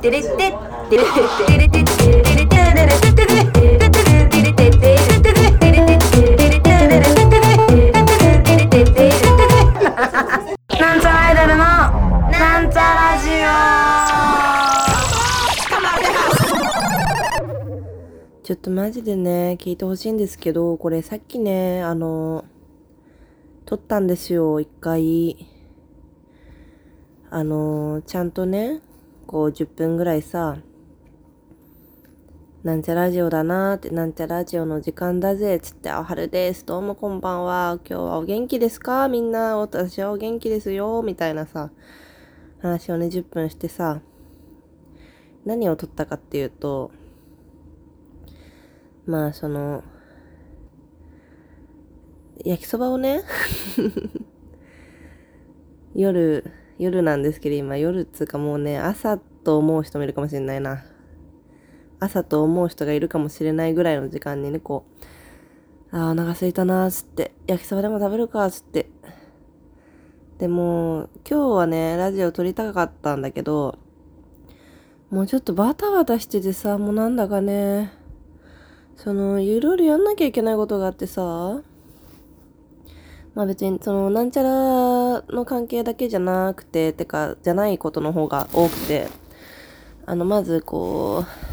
テレテテテレテレテテテテテテテテテなんちゃらアイドルのなんちゃラジオちょっとマジでね聞いてほしいんですけどこれさっきねあの撮ったんですよ一回。あのちゃんとねこう10分ぐらいさ、なんちゃラジオだなーって、なんちゃラジオの時間だぜ、つって、あ、春です。どうもこんばんは。今日はお元気ですか？みんな、私はお元気ですよ。みたいなさ、話をね、10分してさ、何を撮ったかっていうと、まあ、その、焼きそばをね、夜、夜なんですけど、今夜っつうかもうね、朝と思う人もいるかもしれないな。朝と思う人がいるかもしれないぐらいの時間にね、こう、ああ、お腹空いたなーつって、焼きそばでも食べるかつって。でも、今日はね、ラジオ撮りたかったんだけど、もうちょっとバタバタしててさ、もうなんだかね、その、いろいろやんなきゃいけないことがあってさ、まあ別に、その、なんちゃらの関係だけじゃなくて、てか、じゃないことの方が多くて、あの、まずこう、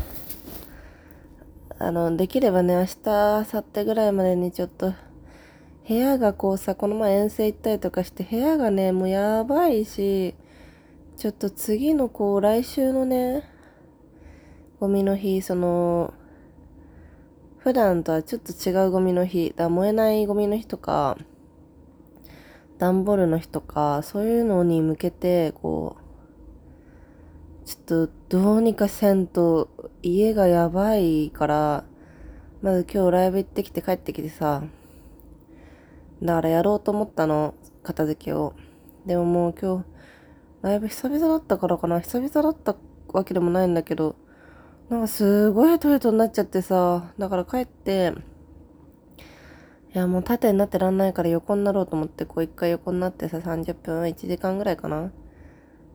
あの、できればね、明日、明後日ぐらいまでにちょっと、部屋がこうさ、この前遠征行ったりとかして、部屋がね、もうやばいし、ちょっと次のこう、来週のね、ゴミの日、その、普段とはちょっと違うゴミの日、だ燃えないゴミの日とか、段ボールの日とか、そういうのに向けて、こう、ちょっとどうにかせんと家がやばいから、まず今日ライブ行ってきて帰ってきてさ、だからやろうと思ったの、片付けを。でももう今日、ライブ久々だったからかな、久々だったわけでもないんだけど、なんかすごいトイレになっちゃってさ、だから帰って、いやもう縦になってらんないから横になろうと思って、こう一回横になってさ、30分、1時間ぐらいかな。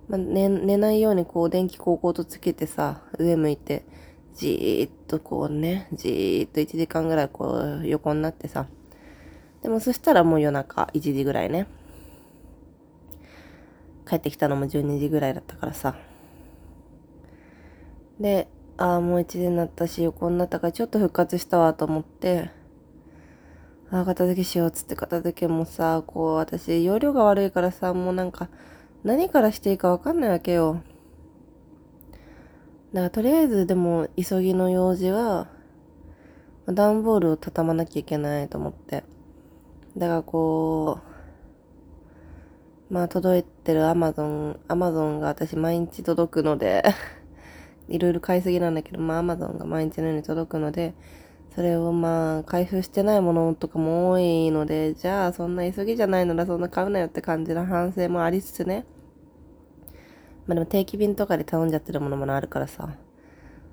まあ、寝、寝ないようにこう電気こうこうとつけてさ、上向いて、じーっとこうね、じーっと1時間ぐらいこう横になってさ。でもそしたらもう夜中1時ぐらいね。帰ってきたのも12時ぐらいだったからさ。で、ああ、もう1時になったし、横になったからちょっと復活したわと思って、あ、片付けしようっつって片付けもさ、こう私容量が悪いからさ、もうなんか、何からしていいかわかんないわけよ。だからとりあえずでも急ぎの用事は、段ボールを畳まなきゃいけないと思って。だからこう、まあ届いてるアマゾン、アマゾンが私毎日届くので いろいろ買いすぎなんだけど、まあアマゾンが毎日のように届くので、それをまあ開封してないものとかも多いので、じゃあそんな急ぎじゃないならそんな買うなよって感じの反省もありつつね。まあでも定期便とかで頼んじゃってるものもあるからさ。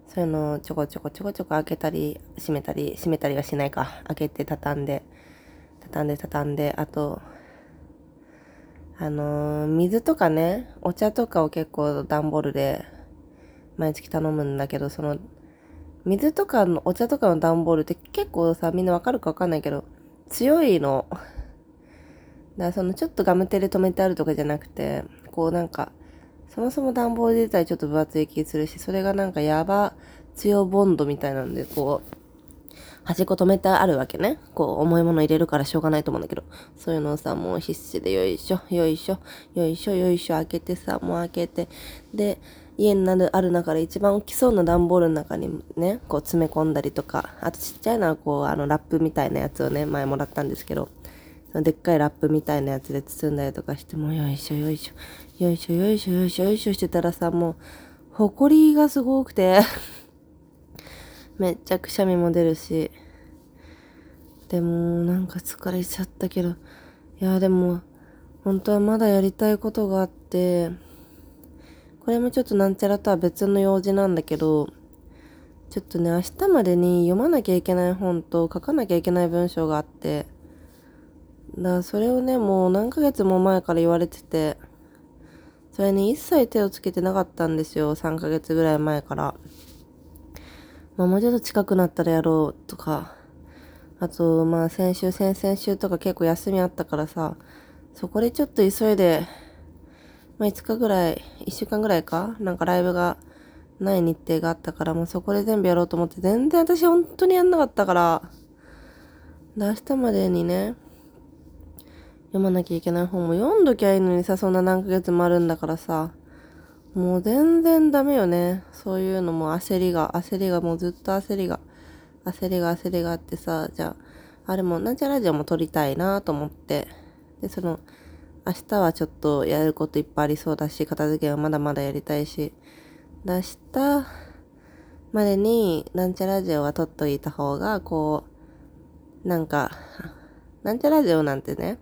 そういうのをちょこちょこちょこちょこ開けたり、閉めたり、閉めたりはしないか。開けて畳んで、畳んで畳んで、あと、あのー、水とかね、お茶とかを結構段ボールで毎月頼むんだけど、その水とかの、お茶とかの段ボールって結構さ、みんなわかるかわかんないけど、強いの。だからそのちょっとガムテで止めてあるとかじゃなくて、こうなんか、そもそも段ボール自体ちょっと分厚い気するし、それがなんかやば強ボンドみたいなんで、こう、端っこ止めてあるわけね。こう、重いもの入れるからしょうがないと思うんだけど、そういうのをさ、もう必死でよいしょ、よいしょ、よいしょ、よいしょ、開けてさ、もう開けて、で、家になる、ある中で一番大きそうな段ボールの中にね、こう詰め込んだりとか、あとちっちゃいのはこう、あのラップみたいなやつをね、前もらったんですけど、でっかいラップみたいなやつで包んだりとかして、もうよいしょよいしょ、よいしょよいしょよいしょよいしょしてたらさ、もう、ほこりがすごくて めっちゃくしゃみも出るし、でもなんか疲れちゃったけど、いやでも、本当はまだやりたいことがあって、これもちょっとなんちゃらとは別の用事なんだけど、ちょっとね、明日までに読まなきゃいけない本と書かなきゃいけない文章があって、だからそれをね、もう何ヶ月も前から言われてて、それに一切手をつけてなかったんですよ。3ヶ月ぐらい前から。まあ、もうちょっと近くなったらやろうとか。あと、まあ先週、先々週とか結構休みあったからさ、そこでちょっと急いで、まあ5日ぐらい、1週間ぐらいか？なんかライブがない日程があったから、もうそこで全部やろうと思って、全然私本当にやんなかったから、明日までにね、読まなきゃいけない本も読んどきゃいいのにさ、そんな何ヶ月もあるんだからさ、もう全然ダメよね。そういうのも焦りが、焦りがもうずっと焦りが、焦りが焦りがあってさ、じゃあ、あれもなんちゃラジオも撮りたいなと思って、で、その、明日はちょっとやることいっぱいありそうだし、片付けはまだまだやりたいし、明日までになんちゃラジオは撮っといた方が、こう、なんか、なんちゃラジオなんてね、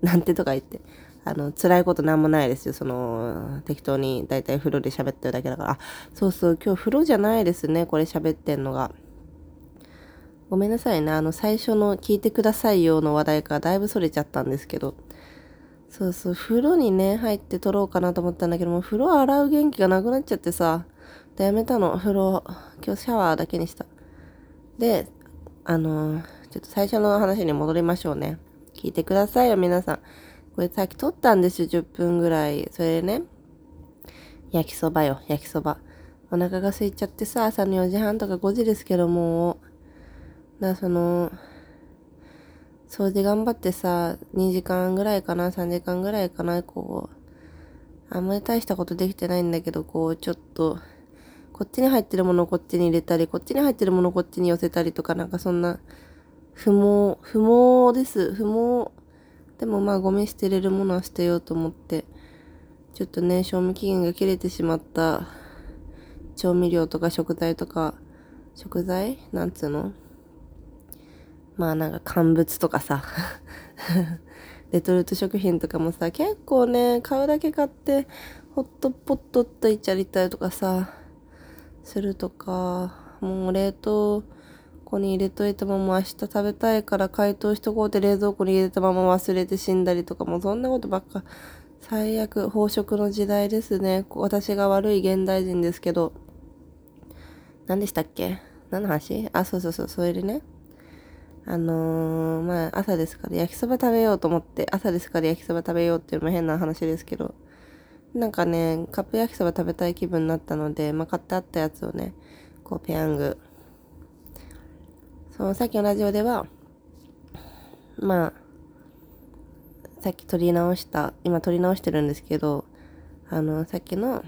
なんてとか言って、あの、辛いことなんもないですよ。その、適当にだいたい風呂で喋ってるだけだから。あ、そうそう、今日風呂じゃないですね。これ喋ってんのが。ごめんなさいね。あの、最初の聞いてくださいよの話題からだいぶそれちゃったんですけど。そうそう、風呂にね、入って撮ろうかなと思ったんだけども、風呂洗う元気がなくなっちゃってさ、で、やめたの。風呂、今日シャワーだけにした。で、あのちょっと最初の話に戻りましょうね。聞いてくださいよ、皆さん。これさっき撮ったんですよ、10分ぐらい。それでね、焼きそばよ、焼きそば。お腹が空いちゃってさ、朝の4時半とか5時ですけども、だその、掃除頑張ってさ、2時間ぐらいかな、3時間ぐらいかな、こう、あんまり大したことできてないんだけど、こう、ちょっと、こっちに入ってるものをこっちに入れたり、こっちに入ってるものをこっちに寄せたりとか、なんかそんな、不毛、不毛です。不毛。でもまあゴミ捨てれるものは捨てようと思って、ちょっとね、賞味期限が切れてしまった調味料とか食材とか、食材なんつうのまあなんか乾物とかさ。レトルト食品とかもさ、結構ね、買うだけ買って、ホットポットっといっちゃりたいとかさ、するとか、もう冷凍庫に入れといたまま明日食べたいから解凍しとこうって冷蔵庫に入れたまま忘れて死んだりとかもうそんなことばっか最悪飽食の時代ですね。私が悪い現代人ですけど。何でしたっけ？何の話？あそうそうそうそれでね。あのー、まあ朝ですから焼きそば食べようと思って朝ですから焼きそば食べようっていうのも変な話ですけどなんかねカップ焼きそば食べたい気分になったのでまあ買ってあったやつをねこうペヤング。そのさっきのラジオでは、まあ、さっき撮り直した、今撮り直してるんですけど、あの、さっきの、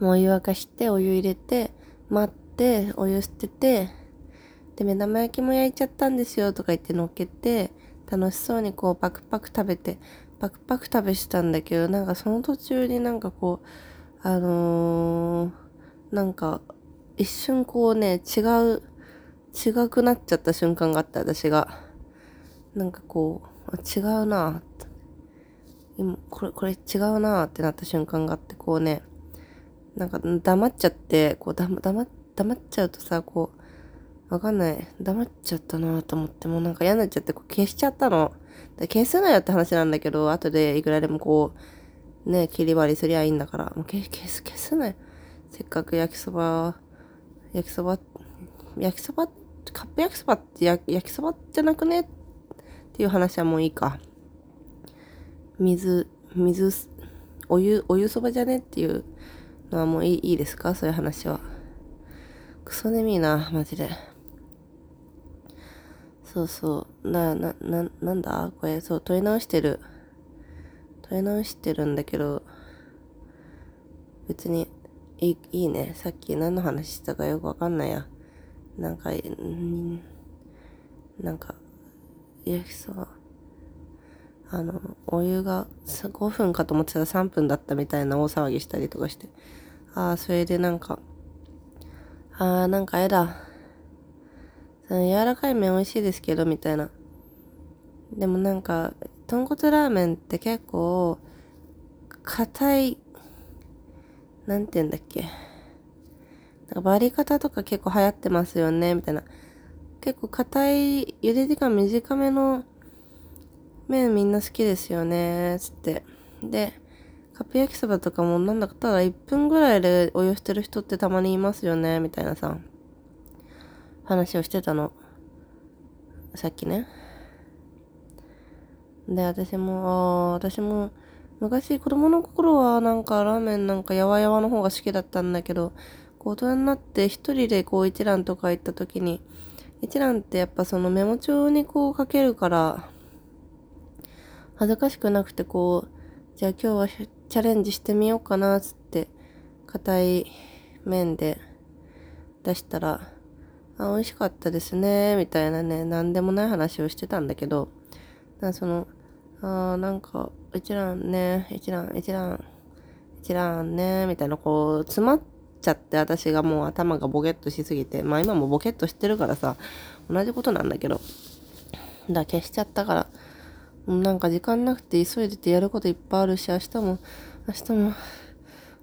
もうお湯沸かして、お湯入れて、待って、お湯捨てて、で、目玉焼きも焼いちゃったんですよとか言って乗っけて、楽しそうにこうパクパク食べて、パクパク食べしたんだけど、なんかその途中になんかこう、あのー、なんか一瞬こうね、違う違くなっちゃった瞬間があった私が。なんかこう違うな今これこれ違うなってなった瞬間があってこうねなんか黙っちゃってこう黙黙っちゃうとさこうわかんない黙っちゃったなと思ってもうなんか嫌になっちゃってこう消しちゃったの消すなよって話なんだけど後でいくらでもこうね切り張りすりゃいいんだからもう消す消すなよせっかく焼きそば焼きそば焼きそばカップ焼きそばって焼きそばじゃなくね？っていう話はもういいか。水、水、お湯、お湯そばじゃね？っていうのはもういいいいですか？そういう話は。クソ眠いな、マジで。そうそう。な、な、な、なんだ？これ、そう、問い直してる。問い直してるんだけど、別に、いい、いいね。さっき何の話したかよくわかんないや。なんか、んなんか、焼きそば、あの、お湯が5分かと思ってたら3分だったみたいな大騒ぎしたりとかして、ああ、それでなんか、ああ、なんかえだ。柔らかい麺美味しいですけど、みたいな。でもなんか、豚骨ラーメンって結構、硬い、なんて言うんだっけ。なんか割り方とか結構流行ってますよね、みたいな。結構硬い、茹で時間短めの麺みんな好きですよね、つって。で、カップ焼きそばとかもなんだかただ1分ぐらいでお湯してる人ってたまにいますよね、みたいなさ、話をしてたの。さっきね。で、私も、ああ私も、昔子供の頃はなんかラーメンなんかやわやわの方が好きだったんだけど、こう大人になって一人でこう一蘭とか行った時に、一蘭ってやっぱそのメモ帳にこう書けるから、恥ずかしくなくてこう、じゃあ今日はチャレンジしてみようかなつって、硬い麺で出したら、あ、美味しかったですね、みたいなね、なんでもない話をしてたんだけど、だその、あーなんか、一蘭ね、一蘭、一蘭、一蘭ね、みたいな、こう、詰まっちゃって私がもう頭がボケっとしすぎて、まあ今もボケっとしてるからさ、同じことなんだけど、だ消しちゃったから、なんか時間なくて急いでてやることいっぱいあるし、明日も、明日も、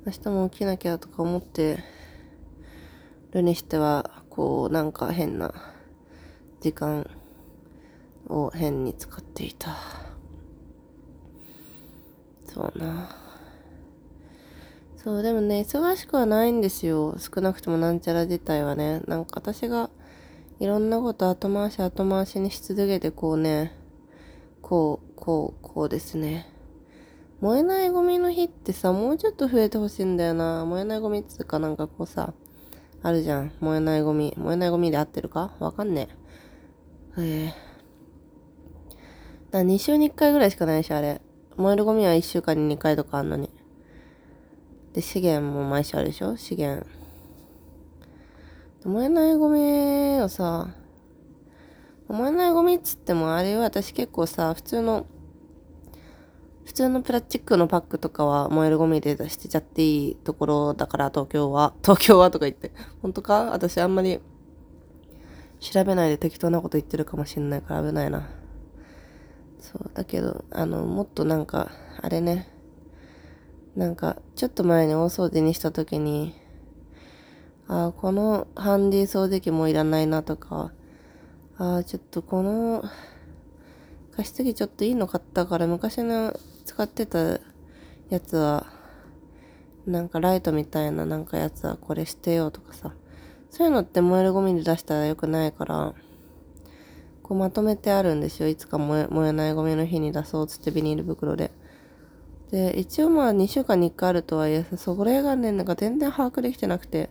明日も起きなきゃとか思ってるにしては、こう、なんか変な時間を変に使っていた。そうな。そう、でもね、忙しくはないんですよ。少なくともなんちゃら自体はね。なんか私がいろんなこと後回し後回しにし続けてこうね、こう、こう、こうですね。燃えないゴミの日ってさ、もうちょっと増えてほしいんだよな。燃えないゴミっつうかなんかこうさ、あるじゃん。燃えないゴミ。燃えないゴミで合ってるか？わかんねえ。へえ。だ2週に1回ぐらいしかないし、あれ。燃えるゴミは1週間に2回とかあんのに。で、資源も毎週あるでしょ？資源。燃えないゴミをさ、燃えないゴミっつっても、あれは私結構さ、普通の、普通のプラスチックのパックとかは燃えるゴミで捨てちゃっていいところだから、東京は。東京はとか言って。本当か？私あんまり調べないで適当なこと言ってるかもしんないから危ないな。そう、だけど、あの、もっとなんか、あれね、なんか、ちょっと前に大掃除にした時に、ああ、このハンディ掃除機もいらないなとか、ああ、ちょっとこの、加湿器ちょっといいの買ったから昔の使ってたやつは、なんかライトみたいななんかやつはこれ捨てようとかさ、そういうのって燃えるゴミで出したらよくないから、こうまとめてあるんですよ。いつか燃え燃えないゴミの日に出そうつってビニール袋で。で、一応まあ2週間に1回あるとはいえさ、それがね、なんか全然把握できてなくて、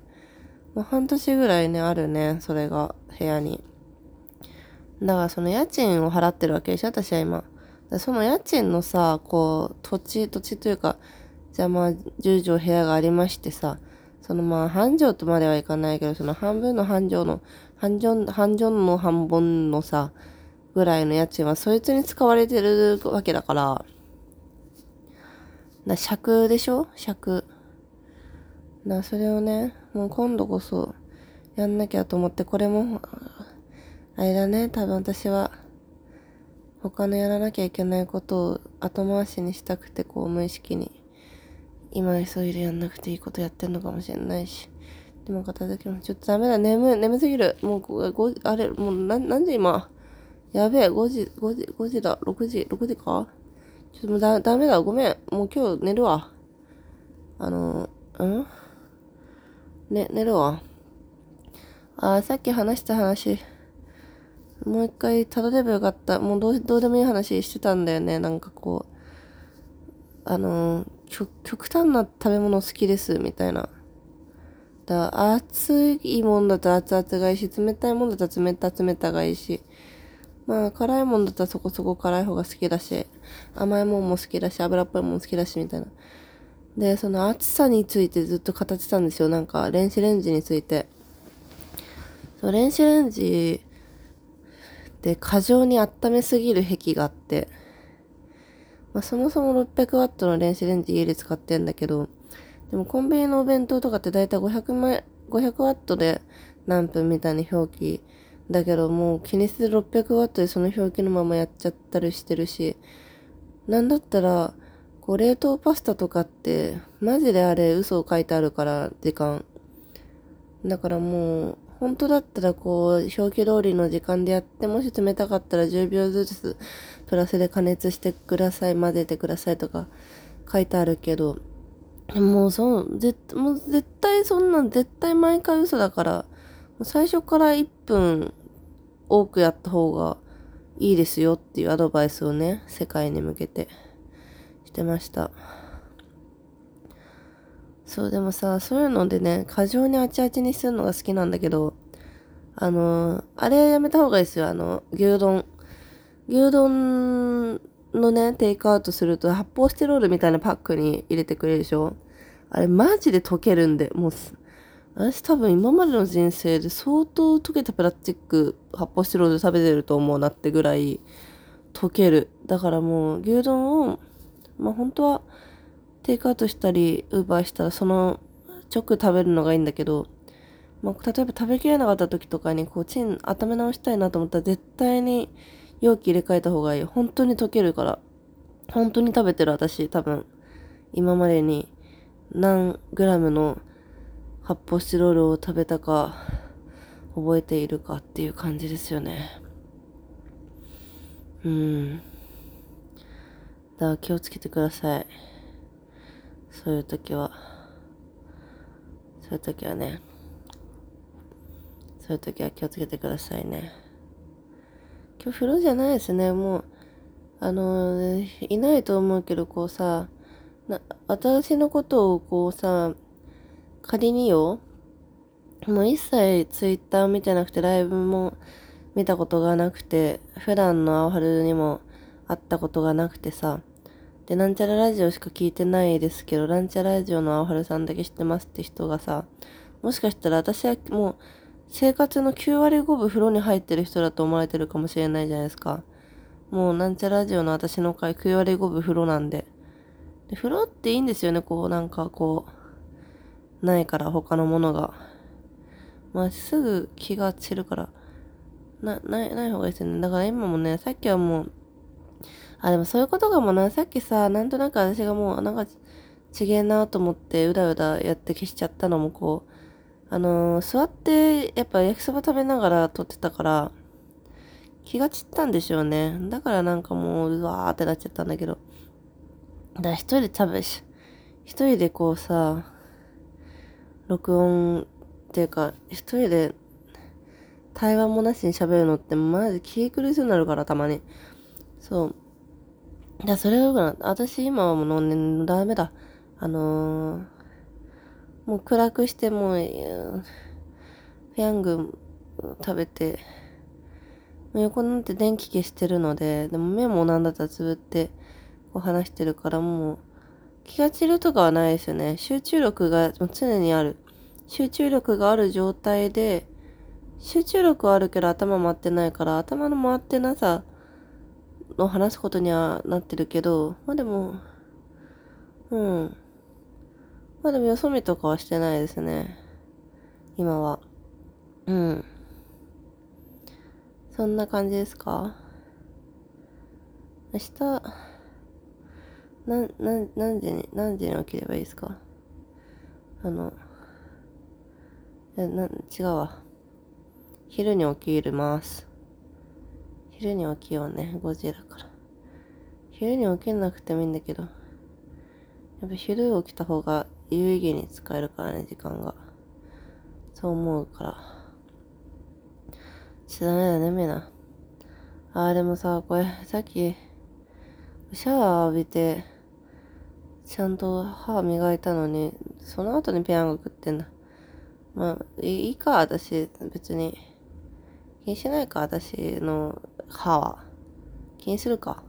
もう半年ぐらいね、あるね、それが部屋に。だからその家賃を払ってるわけでしょ、私は今。その家賃のさ、こう、土地、土地というか、じゃあまあ10畳部屋がありましてさ、そのまあ半畳とまではいかないけど、その半分の半畳の半畳、半畳の半分のさ、ぐらいの家賃はそいつに使われてるわけだから、だ尺でしょ？尺。だそれをね、もう今度こそやんなきゃと思って、これも、あれだね、多分私は、他のやらなきゃいけないことを後回しにしたくて、こう無意識に、今急いでやんなくていいことやってんのかもしれないし。でも片付けも、ちょっとダメだ、眠、眠すぎる。もう、5あれ、もう、な、何時今？やべえ、5時、5時、5時だ、6時、6時か？ちょっともうだ、ダメだ、ごめん。もう今日寝るわ。あの、ん？ね、寝るわ。あ、さっき話した話。もう一回たどればよかった。もうどう、どうでもいい話してたんだよね。なんかこう、あの、極端な食べ物好きです、みたいな。だ熱いもんだったら熱々がいいし、冷たいもんだったら冷た冷たがいいし、まあ辛いもんだったらそこそこ辛い方が好きだし、甘いもんも好きだし、油っぽいもん好きだし、みたいな。で、その暑さについてずっと語ってたんですよ。なんか、電子レンジについて。そう、電子レンジで過剰に温めすぎる癖があって、まあ、そもそも 600W の電子レンジ家で使ってんだけど、でもコンビニのお弁当とかってだいたい500枚、500ワットで何分みたいな表記。だけどもう気にせず600ワットでその表記のままやっちゃったりしてるし、なんだったら、こう冷凍パスタとかって、マジであれ嘘を書いてあるから、時間。だからもう、本当だったらこう、表記通りの時間でやって、もし冷たかったら10秒ずつプラスで加熱してください、混ぜてくださいとか、書いてあるけど、もうその、絶もう絶対そんなん絶対毎回嘘だから、最初から1分多くやった方がいいですよっていうアドバイスをね、世界に向けてしてました。そう、でもさ、そういうのでね、過剰にあちあちにするのが好きなんだけど、あの、あれやめた方がいいですよ、あの、牛丼。牛丼のね、テイクアウトすると発泡スチロールみたいなパックに入れてくれるでしょあれマジで溶けるんで、もう、私多分今までの人生で相当溶けたプラスチック発泡スチロール食べてると思うなってぐらい溶ける。だからもう牛丼を、まあ本当はテイクアウトしたり、ウーバーしたらその直食べるのがいいんだけど、まあ、例えば食べきれなかった時とかにこうチン温め直したいなと思ったら絶対に容器入れ替えた方がいい。本当に溶けるから。本当に食べてる私、多分。今までに何グラムの発泡スチロールを食べたか覚えているかっていう感じですよね。うん。だから気をつけてください。そういう時は。そういう時はね。そういう時は気をつけてくださいね。今日風呂じゃないですね。もう、あの、いないと思うけど、こうさ、な私のことをこうさ、仮によ、もう一切ツイッター見てなくて、ライブも見たことがなくて、普段のアオハルにも会ったことがなくてさ、で、なんちゃらラジオしか聞いてないですけど、なんちゃらラジオのアオハルさんだけ知ってますって人がさ、もしかしたら私はもう、生活の9割5分風呂に入ってる人だと思われてるかもしれないじゃないですか。もうなんちゃらラジオの私の回9割5分風呂なんで。で風呂っていいんですよね、こうなんかこう、ないから他のものが。まあすぐ気が散るから、な、ない、ない方がいいですよね。だから今もね、さっきはもう、あ、でもそういうことかもな。さっきさ、なんとなく私がもうなんかちげえなと思ってうだうだやって消しちゃったのもこう、あのー、座って、やっぱ焼きそば食べながら撮ってたから、気が散ったんでしょうね。だからなんかもう、うわーってなっちゃったんだけど。だから一人で食べし、一人でこうさ、録音っていうか、一人で対話もなしに喋るのってマジ気苦しくなるからたまに。そう。だそれが私今はもう飲んでダメだ。あのー、もう暗くしてもう、フヤング食べて、横になって電気消してるので、でも目もなんだったらつぶってこう話してるからもう気が散るとかはないですよね。集中力が常にある。集中力がある状態で、集中力はあるけど頭回ってないから、頭の回ってなさを話すことにはなってるけど、まあでも、うん。まあでもよそ見とかはしてないですね。今は。うん。そんな感じですか？明日、な、な、何時に、何時に起きればいいですか？あの、え、な、違うわ。昼に起きれます。昼に起きようね。5時だから。昼に起きなくてもいいんだけど。やっぱ昼起きた方が有意義に使えるからね、時間が。そう思うから。ちょっとダメだ、眠いな。あー、でもさ、これ、さっき、シャワー浴びて、ちゃんと歯磨いたのに、その後にペヤング食ってんだ。まあ、いいか、私、別に。気にしないか、私の歯は。気にするか。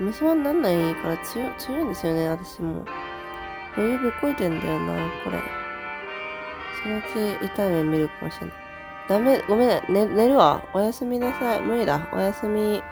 虫歯になんないから強強いんですよね、私も。余裕ぶっこいてんだよな、これ。そのうち痛い目見るかもしれない。ダメ、ごめんね、寝るわ。おやすみなさい。無理だ。おやすみ。